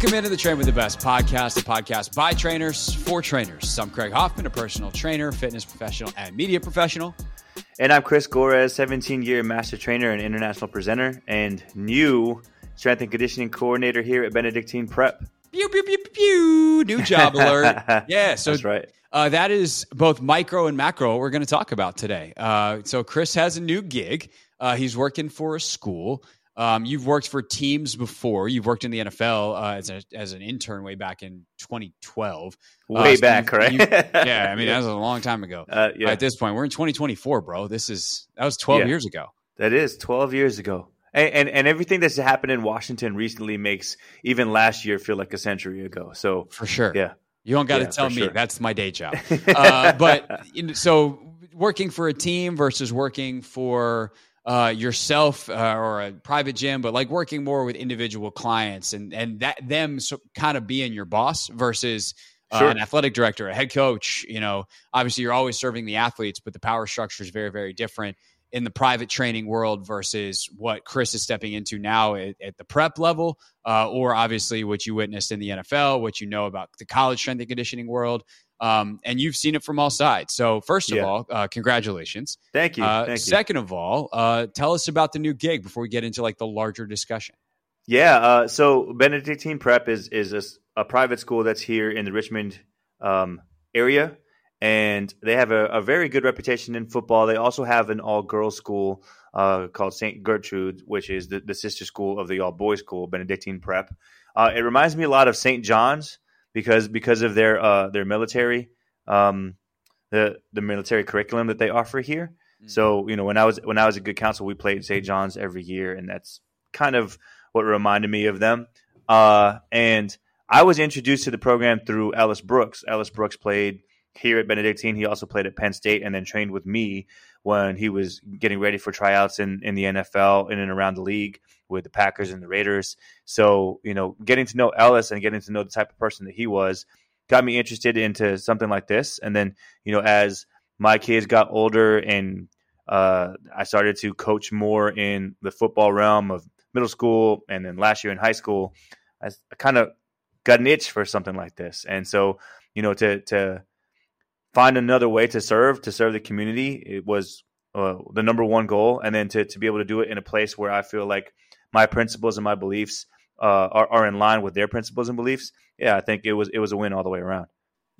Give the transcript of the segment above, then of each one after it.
Welcome into the Train with the Best podcast, a podcast by trainers for trainers. I'm Craig Hoffman, a personal trainer, fitness professional, and media professional. And I'm Chris Gorres, 17 year master trainer and international presenter, and new strength and conditioning coordinator here at Benedictine Prep. Pew, pew, pew, pew, pew. New job alert. yeah, so That's right. Uh, that is both micro and macro we're going to talk about today. Uh, so Chris has a new gig. Uh, he's working for a school. Um, you've worked for teams before. You've worked in the NFL uh, as, a, as an intern way back in 2012. Way Uh, so back, right? you- yeah, I mean that was a long time ago. Uh, yeah, At this point, we're in 2024, bro. This is that was 12 Yeah. years ago. that is 12 years ago. And, and and everything that's happened in Washington recently makes even last year feel like a century ago. So For sure. yeah, You don't got to Yeah, tell me. sure. That's my day job. uh, but so working for a team versus working for uh, yourself uh, or a private gym, but like working more with individual clients and and that them so, kind of being your boss versus. Uh, Sure. an athletic director, a head coach, you know, obviously you're always serving the athletes, but the power structure is very, very different in the private training world versus what Chris is stepping into now at, at the prep level, uh, or obviously what you witnessed in the NFL, what you know about the college strength and conditioning world. Um, and you've seen it from all sides. So, first of Yeah. all, uh, congratulations. thank you, Uh, thank you. second of all, uh, tell us about the new gig before we get into like the larger discussion. Yeah, uh, so Benedictine Prep is is a, a private school that's here in the Richmond um, area, and they have a, a very good reputation in football. They also have an all girls school uh, called St. Gertrude, which is the, the sister school of the all boys school, Benedictine Prep. Uh, it reminds me a lot of St. John's because because of their uh, their military um, the the military curriculum that they offer here. So you know, when I was when I was a good counsel, we played St. John's every year, and that's kind of what reminded me of them. Uh, and I was introduced to the program through Ellis Brooks. Ellis Brooks played here at Benedictine. He also played at Penn State, and then trained with me when he was getting ready for tryouts in in the NFL in and around the league with the Packers and the Raiders. So you know, getting to know Ellis and getting to know the type of person that he was got me interested into something like this. And then you know, as my kids got older and uh, I started to coach more in the football realm of middle school and then last year in high school, I, I kind of got an itch for something like this. And so, you know, to to find another way to serve, to serve the community, it was uh, the number one goal. And then to, to be able to do it in a place where I feel like my principles and my beliefs uh, are, are in line with their principles and beliefs. Yeah, I think it was it was a win all the way around.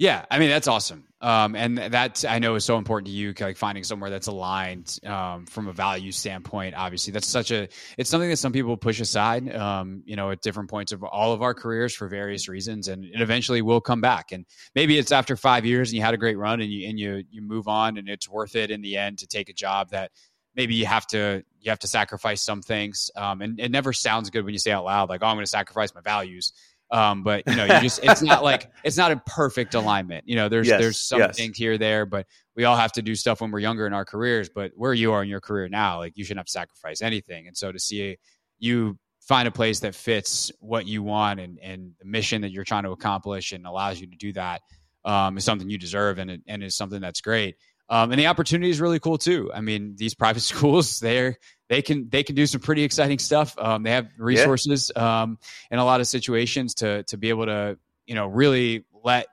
Yeah, I mean that's awesome, um, and that I know is so important to you, like finding somewhere that's aligned um, from a value standpoint. Obviously, that's such a it's something that some people push aside, um, you know, at different points of all of our careers for various reasons, and it eventually will come back. And maybe it's after five years and you had a great run and you and you you move on, and it's worth it in the end to take a job that maybe you have to you have to sacrifice some things. Um, and it never sounds good when you say out loud like, "Oh, I'm going to sacrifice my values." Um, but you know, you just it's not like it's not a perfect alignment. You know, there's Yes, there's some yes. things here there, but we all have to do stuff when we're younger in our careers. But where you are in your career now, like you shouldn't have to sacrifice anything. And so to see you find a place that fits what you want and and the mission that you're trying to accomplish and allows you to do that um, is something you deserve and it, and is something that's great. Um, and the opportunity is really cool too. I mean, these private schools, they're they can they can do some pretty exciting stuff. Um, they have resources um, in a lot of situations to to be able to you know really let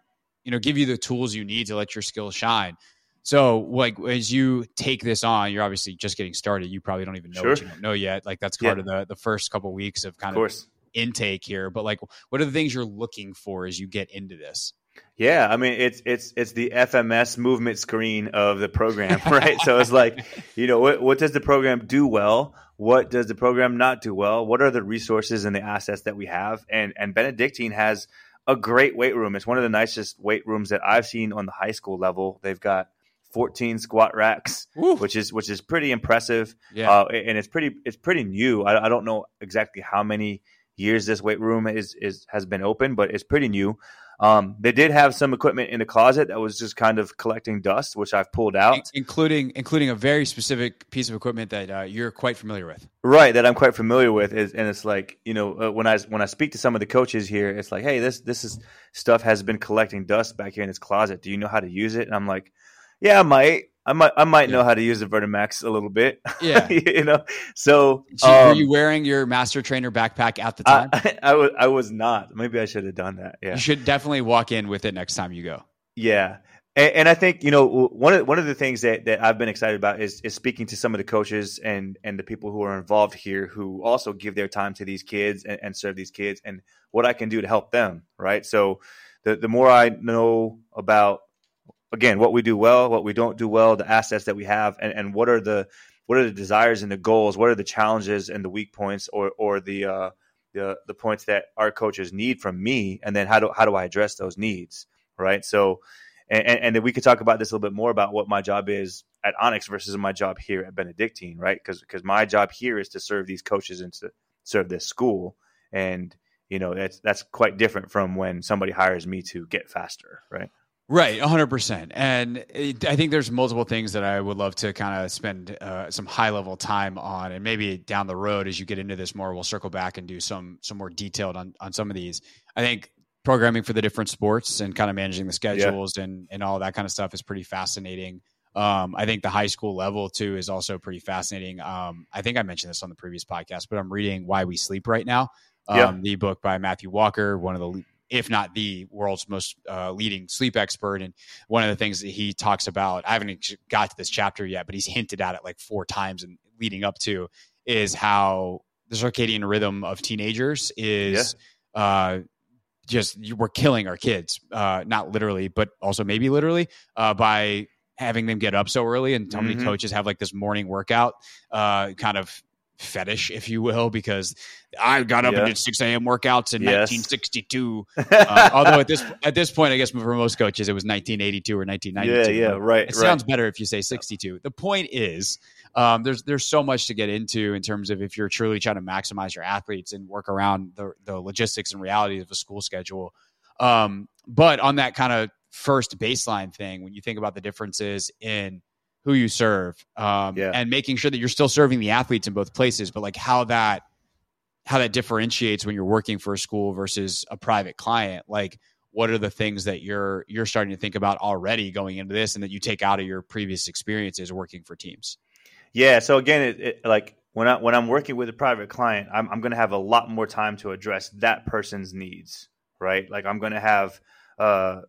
you know give you the tools you need to let your skills shine. So, like as you take this on, you're obviously just getting started. You probably don't even know what you don't know yet. Like that's Yeah. part of the the first couple weeks of kind Of of intake here. But like, what are the things you're looking for as you get into this? Yeah, I mean it's it's it's the FMS movement screen of the program, right? so it's like, you know, what what does the program do well? What does the program not do well? What are the resources and the assets that we have? And and Benedictine has a great weight room. It's one of the nicest weight rooms that I've seen on the high school level. They've got 14 squat racks, Woo. which is which is pretty impressive. Yeah. Uh, and it's pretty it's pretty new. I, I don't know exactly how many years this weight room is is has been open, but it's pretty new. Um, they did have some equipment in the closet that was just kind of collecting dust, which I've pulled out. including including a very specific piece of equipment that uh, you're quite familiar with. Right, that I'm quite familiar with, is, and it's like you know uh, when I when I speak to some of the coaches here, it's like, hey, this this is stuff has been collecting dust back here in this closet. Do you know how to use it? And I'm like, yeah, I might. I might I might yeah. know how to use the Vertimax a little bit. Yeah, you know. So, so um, were you wearing your master trainer backpack at the time? I, I, I, was I was not. Maybe I should have done that. Yeah, you should definitely walk in with it next time you go. Yeah, and, and, I think you know one of one of the things that, that I've been excited about is is speaking to some of the coaches and and the people who are involved here who also give their time to these kids and, and serve these kids and what I can do to help them. Right. So the the more I know about again what we do well, what we don't do well, the assets that we have, and, and what are the what are the desires and the goals, what are the challenges and the weak points or or the uh, the the points that our coaches need from me, and then how do how do I address those needs? Right. So and, and, then we could talk about this a little bit more about what my job is at Onyx versus my job here at Benedictine, right? Because because my job here is to serve these coaches and to serve this school, and you know that's that's quite different from when somebody hires me to get faster, right? Right, 100%. And it, I think there's multiple things that I would love to kind of spend uh, some high level time on. And maybe down the road, as you get into this more, we'll circle back and do some some more detailed on, on some of these. I think programming for the different sports and kind of managing the schedules yeah. and and all that kind of stuff is pretty fascinating. Um, I think the high school level too is also pretty fascinating. Um, I think I mentioned this on the previous podcast, but I'm reading Why We Sleep right now, um, yeah. the book by Matthew Walker, one of the if not the world's most uh, leading sleep expert. And one of the things that he talks about, I haven't got to this chapter yet, but he's hinted at it like four times and leading up to is how the circadian rhythm of teenagers is yeah. uh, just we're killing our kids, uh, not literally, but also maybe literally, uh, by having them get up so early. And so many mm-hmm. coaches have like this morning workout uh, kind of fetish, if you will, because I got up yeah. and did 6 a.m. workouts in yes. 1962. uh, although at this at this point, I guess for most coaches, it was 1982 or 1992. Yeah, yeah, right. It right. sounds better if you say 62. The point is, um, there's there's so much to get into in terms of if you're truly trying to maximize your athletes and work around the the logistics and realities of a school schedule. Um, but on that kind of first baseline thing, when you think about the differences in who you serve um, yeah. and making sure that you're still serving the athletes in both places, but like how that how that differentiates when you're working for a school versus a private client, like what are the things that you're you're starting to think about already going into this and that you take out of your previous experiences working for teams yeah. So again, it, it, like when I when I'm working with a private client, I'm I'm going to have a lot more time to address that person's needs, right? Like I'm going to have uh,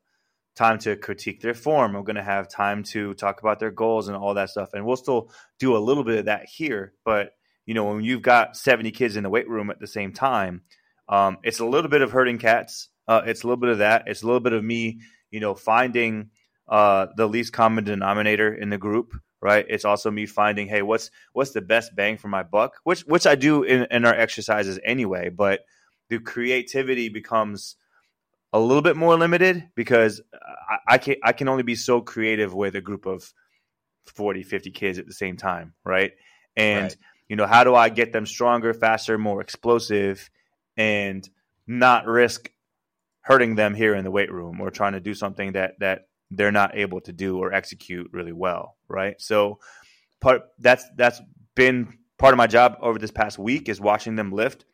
time to critique their form. I'm going to have time to talk about their goals and all that stuff, and we'll still do a little bit of that here. But you know, when you've got 70 kids in the weight room at the same time, um, it's a little bit of herding cats. Uh, it's a little bit of that. It's a little bit of me, you know, finding uh, the least common denominator in the group right? It's also me finding, hey, what's what's the best bang for my buck, which which I do in, in our exercises anyway, but the creativity becomes a little bit more limited because I, I can I can only be so creative with a group of 40, 50 kids at the same time, right? And right. you know, how do I get them stronger, faster, more explosive, and not risk hurting them here in the weight room or trying to do something that that they're not able to do or execute really well, right? So part that's that's been part of my job over this past week is watching them lift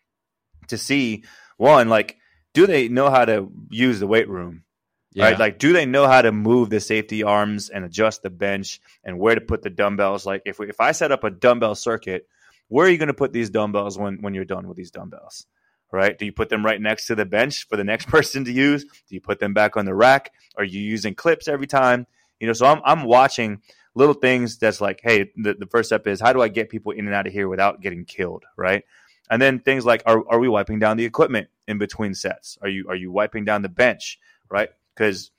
to see one like do they know how to use the weight room yeah. right like do they know how to move the safety arms and adjust the bench and where to put the dumbbells like if we, if i set up a dumbbell circuit where are you going to put these dumbbells when when you're done with these dumbbells right? Do you put them right next to the bench for the next person to use? Do you put them back on the rack? Are you using clips every time? You know, so I'm I'm watching little things that's like, hey, the, the first step is how do I get people in and out of here without getting killed, right? And then things like are are we wiping down the equipment in between sets? Are you are you wiping down the bench, right? Because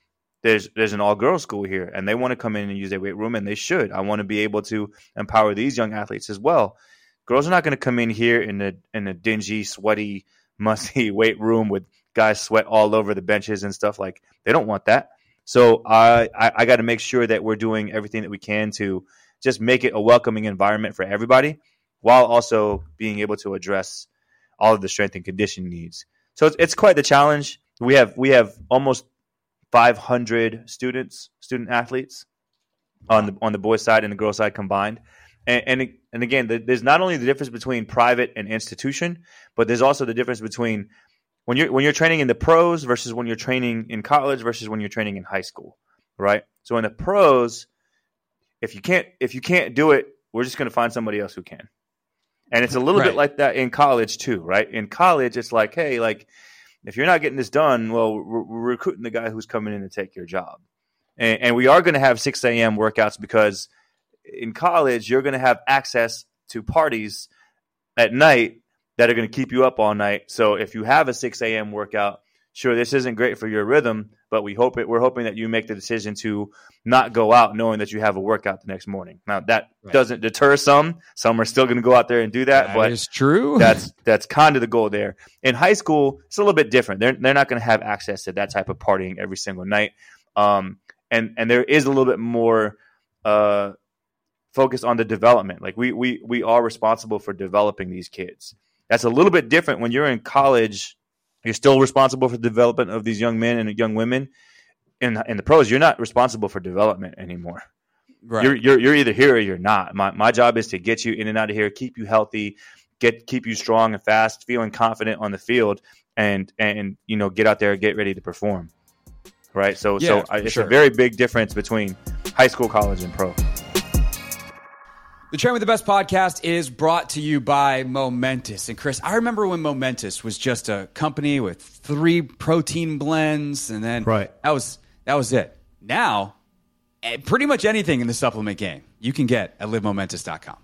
there's there's an all girls school here and they want to come in and use their weight room and they should. I want to be able to empower these young athletes as well. Girls are not going to come in here in a in a dingy, sweaty musty weight room with guys sweat all over the benches and stuff. Like they don't want that. So I I, I got to make sure that we're doing everything that we can to just make it a welcoming environment for everybody, while also being able to address all of the strength and condition needs. So it's, it's quite the challenge. We have we have almost 500 students, student athletes on the on the boys side and the girls side combined. And, and, and again, there's not only the difference between private and institution, but there's also the difference between when you're when you're training in the pros versus when you're training in college versus when you're training in high school, right? So in the pros, if you can't if you can't do it, we're just going to find somebody else who can. And it's a little Right. bit like that in college too, right? In college, it's like, hey, like if you're not getting this done, well, we're, we're recruiting the guy who's coming in to take your job. And, and we are going to have 6 a.m. workouts because in college, you're going to have access to parties at night that are going to keep you up all night. So if you have a 6 a.m. workout, sure, this isn't great for your rhythm, but we hope it, we're hoping that you make the decision to not go out knowing that you have a workout the next morning. Now that Right. doesn't deter some. Some are still going to go out there and do that, That but is true. that's that's kind of the goal there. In high school, it's a little bit different. They're they're not going to have access to that type of partying every single night. Um, and and there is a little bit more uh, focus on the development. Like we we we are responsible for developing these kids. That's a little bit different when you're in college. You're still responsible for the development of these young men and young women. In in the pros, you're not responsible for development anymore. right. You're, you're you're either here or you're not. My my job is to get you in and out of here, keep you healthy, get keep you strong and fast, feeling confident on the field, and and you know get out there get ready to perform. Right. So Yeah, so I, it's sure. a very big difference between high school, college, and pro. The Train with the Best podcast is brought to you by Momentous. And Chris, I remember when Momentous was just a company with three protein blends, and then Right. that was that was it. Now, eh, pretty much anything in the supplement game you can get at livemomentous.com.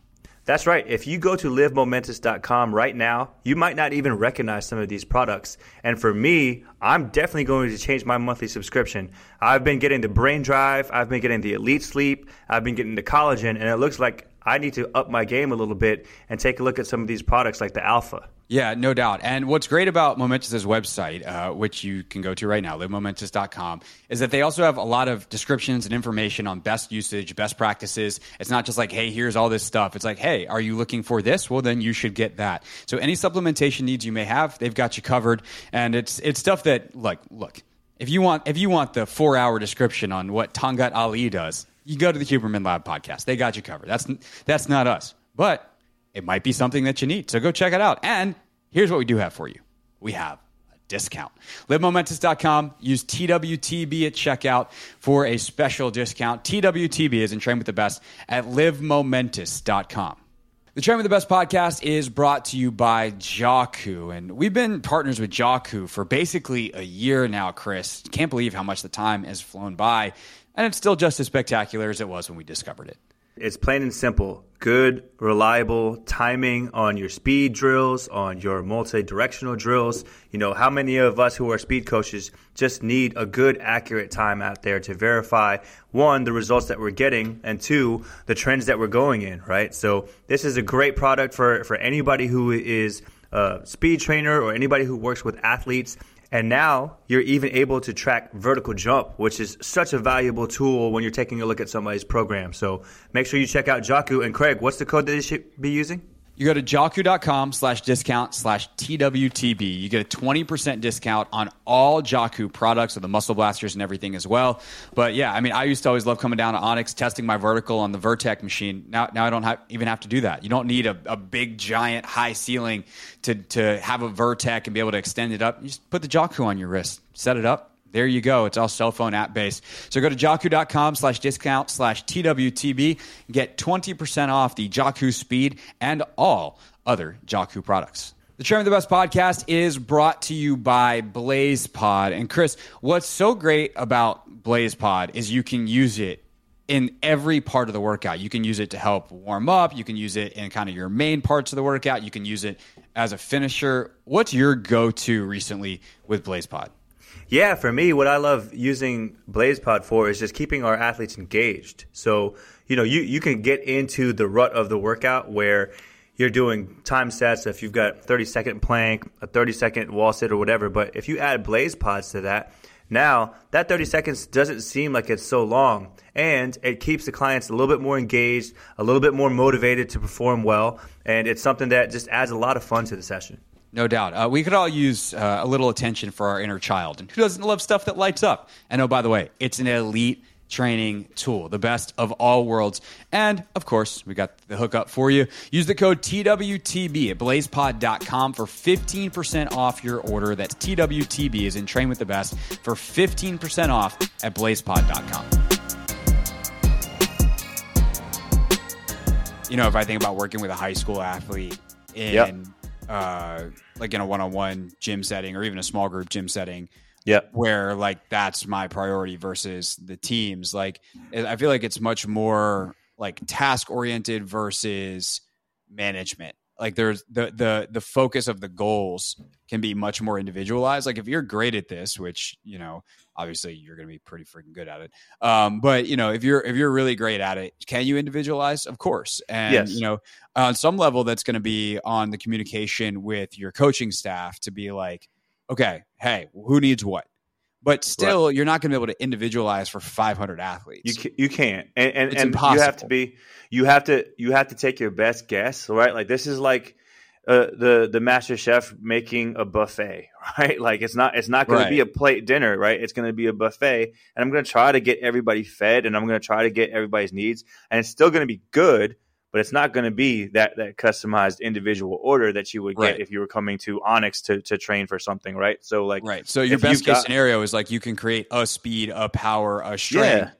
That's right. If you go to livemomentous.com right now, you might not even recognize some of these products. And for me, I'm definitely going to change my monthly subscription. I've been getting the Brain Drive, I've been getting the Elite Sleep, I've been getting the collagen, and it looks like I need to up my game a little bit and take a look at some of these products like the Alpha. Yeah, no doubt. And what's great about Momentous' website, uh, which you can go to right now, livemomentous.com, is that they also have a lot of descriptions and information on best usage, best practices. It's not just like, hey, here's all this stuff. It's like, hey, are you looking for this? Well, then you should get that. So any supplementation needs you may have, they've got you covered. And it's it's stuff that, like, look, if you want if you want the four hour description on what Tongkat Ali does, you go to the Huberman Lab podcast. They got you covered. That's that's not us, but it might be something that you need. So go check it out. And here's what we do have for you: we have a discount. LiveMomentous.com. Use TWTB at checkout for a special discount. TWTB is in train with the best at LiveMomentous.com. The Train with the Best podcast is brought to you by JAWKU. And we've been partners with JAWKU for basically a year now, Chris. Can't believe how much the time has flown by. And it's still just as spectacular as it was when we discovered it. It's plain and simple. Good, reliable timing on your speed drills, on your multi directional drills. You know, how many of us who are speed coaches just need a good, accurate time out there to verify one, the results that we're getting, and two, the trends that we're going in, right? So, this is a great product for, for anybody who is a speed trainer or anybody who works with athletes. And now you're even able to track vertical jump, which is such a valuable tool when you're taking a look at somebody's program. So make sure you check out JAWKU. And Craig, what's the code that they should be using? You go to jawku.com slash discount slash TWTB. You get a 20% discount on all JAWKU products, so the muscle blasters and everything as well. But yeah, I mean, I used to always love coming down to Onyx, testing my vertical on the Vertec machine. Now, now I don't have, even have to do that. You don't need a, a big, giant, high ceiling to, to have a Vertec and be able to extend it up. You just put the JAWKU on your wrist, set it up, there you go. It's all cell phone app based. So go to jawku.com slash discount slash TWTB. Get 20% off the JAWKU Speed and all other JAWKU products. The Train of the Best podcast is brought to you by Blaze Pod. And Chris, what's so great about Blaze Pod is you can use it in every part of the workout. You can use it to help warm up. You can use it in kind of your main parts of the workout. You can use it as a finisher. What's your go to recently with Blaze Pod? Yeah, for me, what I love using BlazePod for is just keeping our athletes engaged. So, you know, you, you can get into the rut of the workout where you're doing time sets if you've got 30 second plank, a 30 second wall sit or whatever. But if you add Blaze Pods to that, now that 30 seconds doesn't seem like it's so long and it keeps the clients a little bit more engaged, a little bit more motivated to perform well. And it's something that just adds a lot of fun to the session. No doubt. Uh, we could all use uh, a little attention for our inner child. And who doesn't love stuff that lights up? And oh, by the way, it's an elite training tool, the best of all worlds. And of course, we got the hookup for you. Use the code TWTB at blazepod.com for 15% off your order. That's TWTB is in Train with the Best for 15% off at blazepod.com. you know, if I think about working with a high school athlete in yep. Uh, like in a one-on-one gym setting or even a small group gym setting, yeah where like that's my priority versus the teams. Like i feel like it's much more like task oriented versus management like there's the the the focus of the goals can be much more individualized. Like if you're great at this which you know obviously you're going to be pretty freaking good at it um, but you know if you're if you're really great at it can you individualize? Of course. And yes. you know on some level that's going to be on the communication with your coaching staff to be like okay hey who needs what but still right. you're not going to be able to individualize for 500 athletes. You, can, you can't. And, and, and you have to be you have to you have to take your best guess right? Like this is like uh, the the master chef making a buffet right? Like it's not it's not going right. to be a plate dinner right? It's going to be a buffet and i'm going to try to get everybody fed and i'm going to try to get everybody's needs and it's still going to be good but it's not going to be that that customized individual order that you would get right. if you were coming to Onyx to to train for something, right? So like right. So your best case got, scenario is like you can create a speed, a power, a strength, yeah.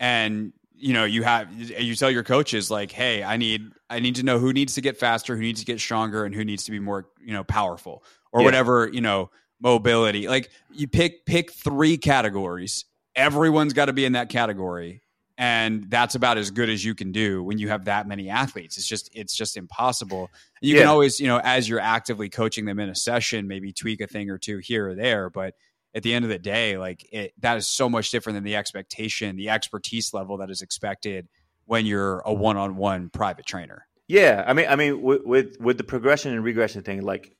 and you know you have you tell your coaches like, hey, I need I need to know who needs to get faster, who needs to get stronger, and who needs to be more you know powerful or yeah. whatever you know mobility. Like you pick pick three categories. Everyone's got to be in that category and that's about as good as you can do when you have that many athletes. It's just it's just impossible. You yeah. can always you know as you're actively coaching them in a session maybe tweak a thing or two here or there but at the end of the day like it that is so much different than the expectation the expertise level that is expected when you're a one-on-one private trainer. Yeah i mean i mean with with, with the progression and regression thing like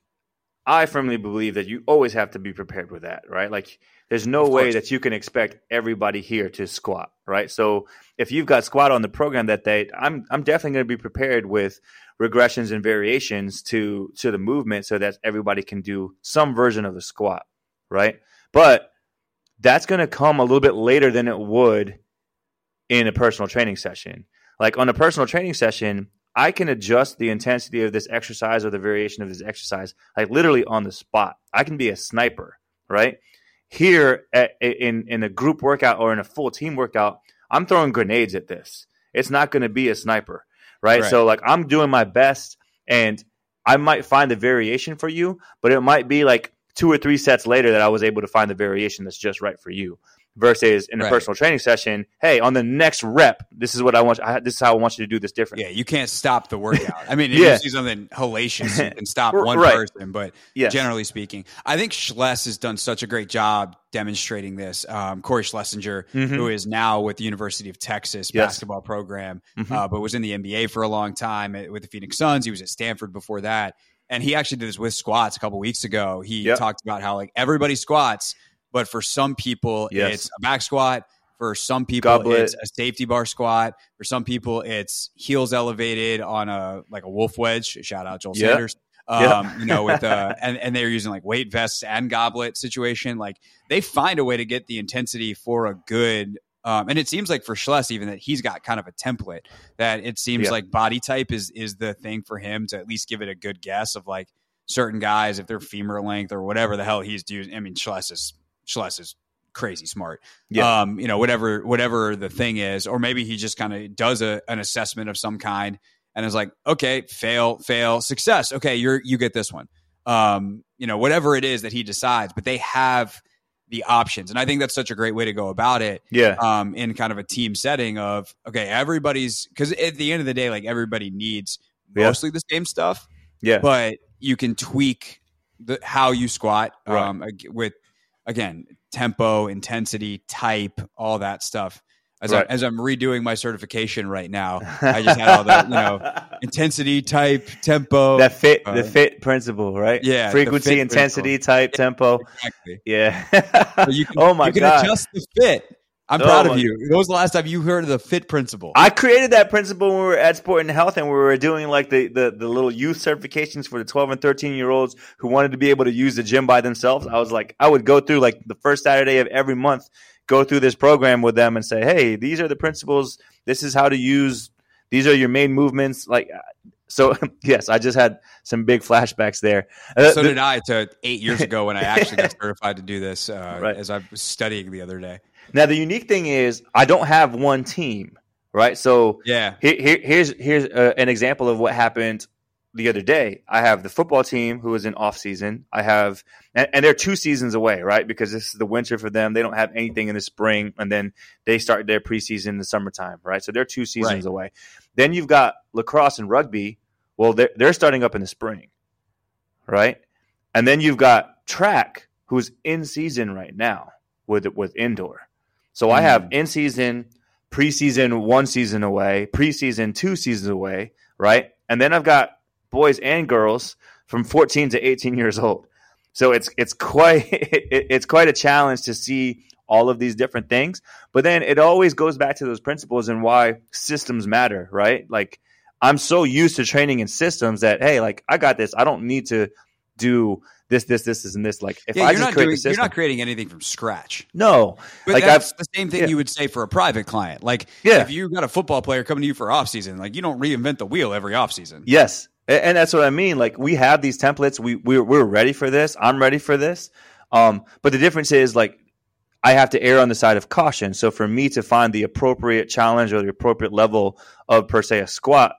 I firmly believe that you always have to be prepared with that, right? Like, there's no way that you can expect everybody here to squat, right? So, if you've got squat on the program that day, I'm I'm definitely going to be prepared with regressions and variations to to the movement so that everybody can do some version of the squat, right? But that's going to come a little bit later than it would in a personal training session. Like on a personal training session, I can adjust the intensity of this exercise or the variation of this exercise, like literally on the spot. I can be a sniper, right? Here at, in in a group workout or in a full team workout, I'm throwing grenades at this. It's not going to be a sniper, right? right? So like I'm doing my best, and I might find the variation for you, but it might be like two or three sets later that I was able to find the variation that's just right for you versus in a right. personal training session, hey, on the next rep, this is what I want. I, this is how I want you to do this different. Yeah, you can't stop the workout. I mean, yeah. you do something hellacious, you can stop one right. person, but yes. generally speaking, I think Schles has done such a great job demonstrating this. Um, Cory Schlesinger, mm-hmm. who is now with the University of Texas yes. basketball program, mm-hmm. uh, but was in the NBA for a long time with the Phoenix Suns. He was at Stanford before that. And he actually did this with squats a couple weeks ago. He yep. talked about how like everybody squats, but for some people, yes. it's a back squat. For some people, Goblet. it's a safety bar squat. For some people, it's heels elevated on a like a wolf wedge. Shout out Joel yep. Sanders. Um, yep. you know, with uh, and and they're using like weight vests and goblet situation. Like they find a way to get the intensity for a good. Um, and it seems like for Schles, even that he's got kind of a template that it seems yep. like body type is is the thing for him to at least give it a good guess of like certain guys if they're femur length or whatever the hell he's doing. I mean, Schles is Schles is crazy smart. Yeah. Um, you know, whatever whatever the thing is, or maybe he just kind of does a, an assessment of some kind and is like, okay, fail, fail, success. Okay, you're you get this one. Um, you know, whatever it is that he decides, but they have the options. And I think that's such a great way to go about it. Yeah. Um, in kind of a team setting of okay, everybody's because at the end of the day, like everybody needs mostly yeah. the same stuff. Yeah. But you can tweak the how you squat right. um, with again, tempo, intensity, type, all that stuff. As, right. I, as I'm redoing my certification right now, I just had all the you know intensity, type, tempo. That fit, uh, the fit principle, right? Yeah, frequency, intensity, principle. type, tempo. Exactly. Yeah. so you can, oh my you can god! Adjust the fit I'm proud of you. When was the last time you heard of the FIT principle? I created that principle when we were at Sport and Health and we were doing like the, the, the little youth certifications for the 12 and 13 year olds who wanted to be able to use the gym by themselves. I was like, I would go through like the first Saturday of every month, go through this program with them and say, hey, these are the principles. This is how to use, these are your main movements. Like, so yes, I just had some big flashbacks there. Uh, so did I to eight years ago when I actually got certified to do this, uh, right. as I was studying the other day. Now the unique thing is I don't have one team, right? So Yeah. here, here, here's here's uh, an example of what happened the other day. I have the football team who is in off season. I have, and, and they're two seasons away, right? Because this is the winter for them. They don't have anything in the spring, and then they start their preseason in the summertime, right? So they're two seasons Right. away. Then you've got lacrosse and rugby. Well, they're they're starting up in the spring, right? And then you've got track, who's in season right now with with indoor. So I have mm. in season, preseason one season away, preseason two seasons away, right? And then I've got boys and girls from 14 to 18 years old. So it's it's quite it, it's quite a challenge to see all of these different things. But then it always goes back to those principles and why systems matter, right? Like I'm so used to training in systems that hey, like I got this. I don't need to do this, this, this, this, and this. Like if Yeah, I you're just not create doing, system, you're not creating anything from scratch. no, But like that's I've the same thing yeah. you would say for a private client. Like Yeah. if you got a football player coming to you for off season, like you don't reinvent the wheel every off season. Yes, A- and that's what I mean. Like we have these templates. We we're, we're ready for this. I'm ready for this. Um, but the difference is like I have to err on the side of caution. So for me to find the appropriate challenge or the appropriate level of per se a squat,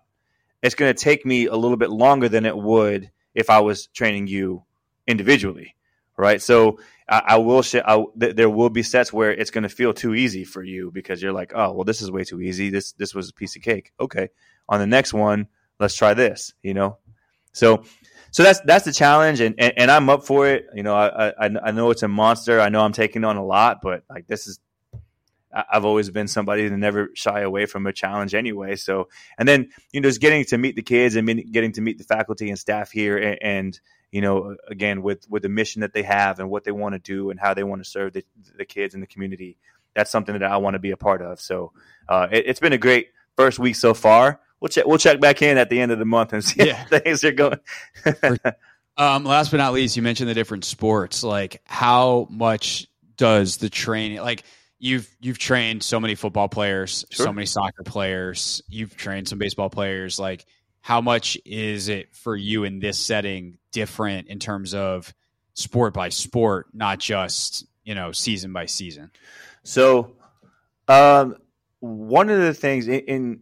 it's going to take me a little bit longer than it would if I was training you individually, right? So I, I will sh- I, th- there will be sets where it's going to feel too easy for you because you're like, oh well, this is way too easy. This this was a piece of cake. Okay, on the next one, let's try this. You know, so so that's that's the challenge, and, and, and I'm up for it. You know, I, I I know it's a monster. I know I'm taking on a lot, but like this is. I've always been somebody to never shy away from a challenge anyway. So, and then you know, just getting to meet the kids and getting to meet the faculty and staff here, and, and you know, again with with the mission that they have and what they want to do and how they want to serve the, the kids in the community. That's something that I want to be a part of. So, uh, it, it's been a great first week so far. We'll check. We'll check back in at the end of the month and see Yeah. how things are going. Um, last but not least, you mentioned the different sports. Like, how much does the training like? You've you've trained so many football players, Sure. so many soccer players. You've trained some baseball players. Like, how much is it for you in this setting different in terms of sport by sport, not just you know season by season? So, um, one of the things in, in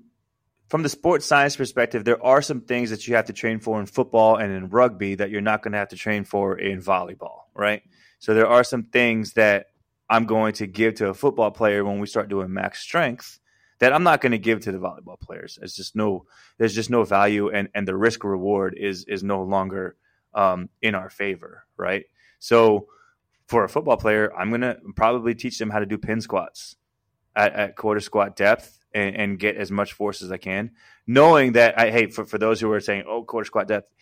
from the sports science perspective, there are some things that you have to train for in football and in rugby that you're not going to have to train for in volleyball, right? So there are some things that I'm going to give to a football player when we start doing max strength that I'm not going to give to the volleyball players. It's just no, there's just no value, and and the risk reward is is no longer um, in our favor, right? So for a football player, I'm going to probably teach them how to do pin squats at, at quarter squat depth and, and get as much force as I can, knowing that I hey for, for those who are saying oh quarter squat depth,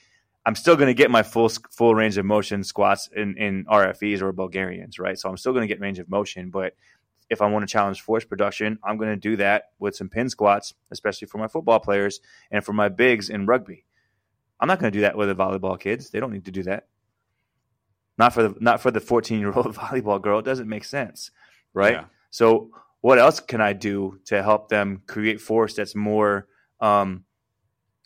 I'm still going to get my full full range of motion squats in, in RFEs or Bulgarians, right? So I'm still going to get range of motion, but if I want to challenge force production, I'm going to do that with some pin squats, especially for my football players and for my bigs in rugby. I'm not going to do that with the volleyball kids. They don't need to do that. Not for the not for the 14 year old volleyball girl. It doesn't make sense, right? Yeah. So what else can I do to help them create force that's more um,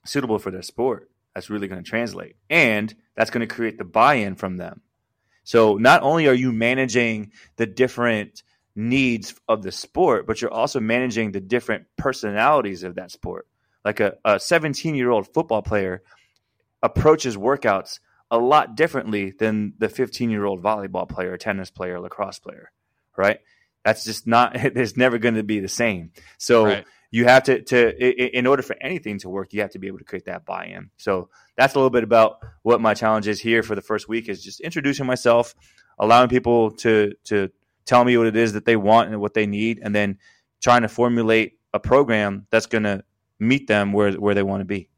suitable for their sport? That's really going to translate, and that's going to create the buy-in from them. So not only are you managing the different needs of the sport, but you're also managing the different personalities of that sport. Like a 17 year old football player approaches workouts a lot differently than the 15 year old volleyball player, tennis player, lacrosse player, right? That's just not, it's never going to be the same. So Right. You have to, to, in order for anything to work, you have to be able to create that buy in. So that's a little bit about what my challenge is here for the first week is just introducing myself, allowing people to, to tell me what it is that they want and what they need, and then trying to formulate a program that's going to meet them where, where they want to be.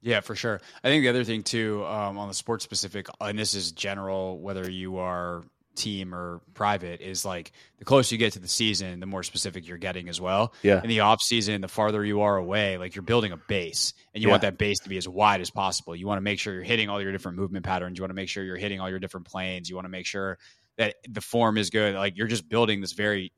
Yeah, for sure. I think the other thing too, um, on the sports specific, and this is general, whether you are team or private, is like the closer you get to the season, the more specific you're getting as well. Yeah. In the off season, the farther you are away, like you're building a base, and you Yeah. want that base to be as wide as possible. You want to make sure you're hitting all your different movement patterns. You want to make sure you're hitting all your different planes. You want to make sure that the form is good. Like you're just building this very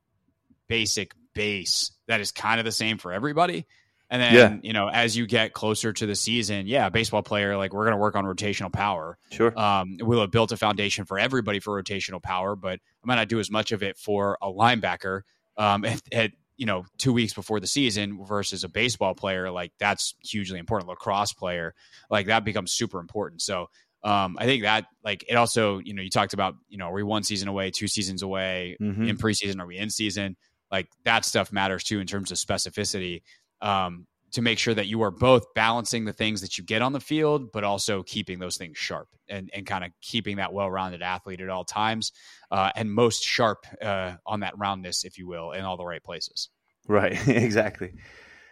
basic base that is kind of the same for everybody. And then, Yeah. you know, as you get closer to the season, yeah, baseball player, like we're going to work on rotational power. Sure. Um, we'll have built a foundation for everybody for rotational power, but I might not do as much of it for a linebacker um, at, at you know, two weeks before the season versus a baseball player, like that's hugely important. Lacrosse player, like that becomes super important. So um, I think that like it also, you know, you talked about, you know, are we one season away, two seasons away mm-hmm. in preseason? Are we in season? Like that stuff matters too in terms of specificity. Um, to make sure that you are both balancing the things that you get on the field, but also keeping those things sharp and, and kind of keeping that well rounded athlete at all times uh, and most sharp uh, on that roundness, if you will, in all the right places. Right, exactly.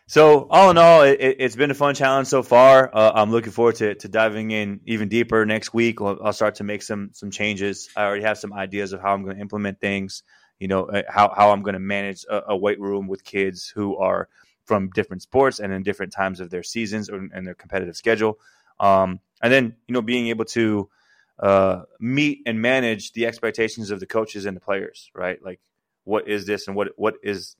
So, all in all, it, has been a fun challenge so far. Uh, I'm looking forward to, to diving in even deeper next week. I'll, I'll start to make some some changes. I already have some ideas of how I'm going to implement things. You know, uh, how how I'm going to manage a, a weight room with kids who are from different sports and in different times of their seasons or in their competitive schedule. Um, and then, you know, being able to uh, meet and manage the expectations of the coaches and the players, right? Like, what is this and what what is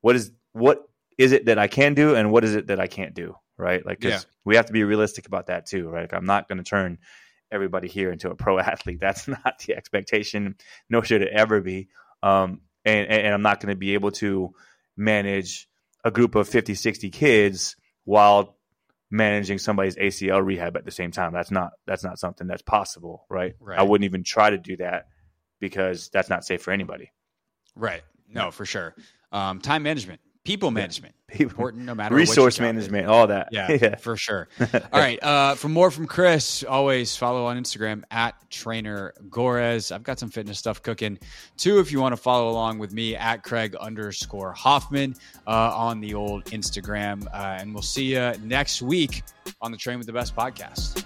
what is what is it that I can do and what is it that I can't do, right? Like, yeah. we have to be realistic about that too, right? Like, I'm not going to turn everybody here into a pro athlete. That's not the expectation, nor should it ever be. Um, and, and I'm not going to be able to manage a group of 50, 60 kids while managing somebody's ACL rehab at the same time. That's not that's not something that's possible, right? right. I wouldn't even try to do that because that's not safe for anybody. Right. No, for sure. Um, time management people management people. important no matter resource management all that. Yeah, yeah. for sure. All right uh, for more from chris always follow on instagram at trainer gorres. I've got some fitness stuff cooking too if you want to follow along with me at craig underscore hoffman uh, on the old instagram uh, and we'll see you next week on the train with the best podcast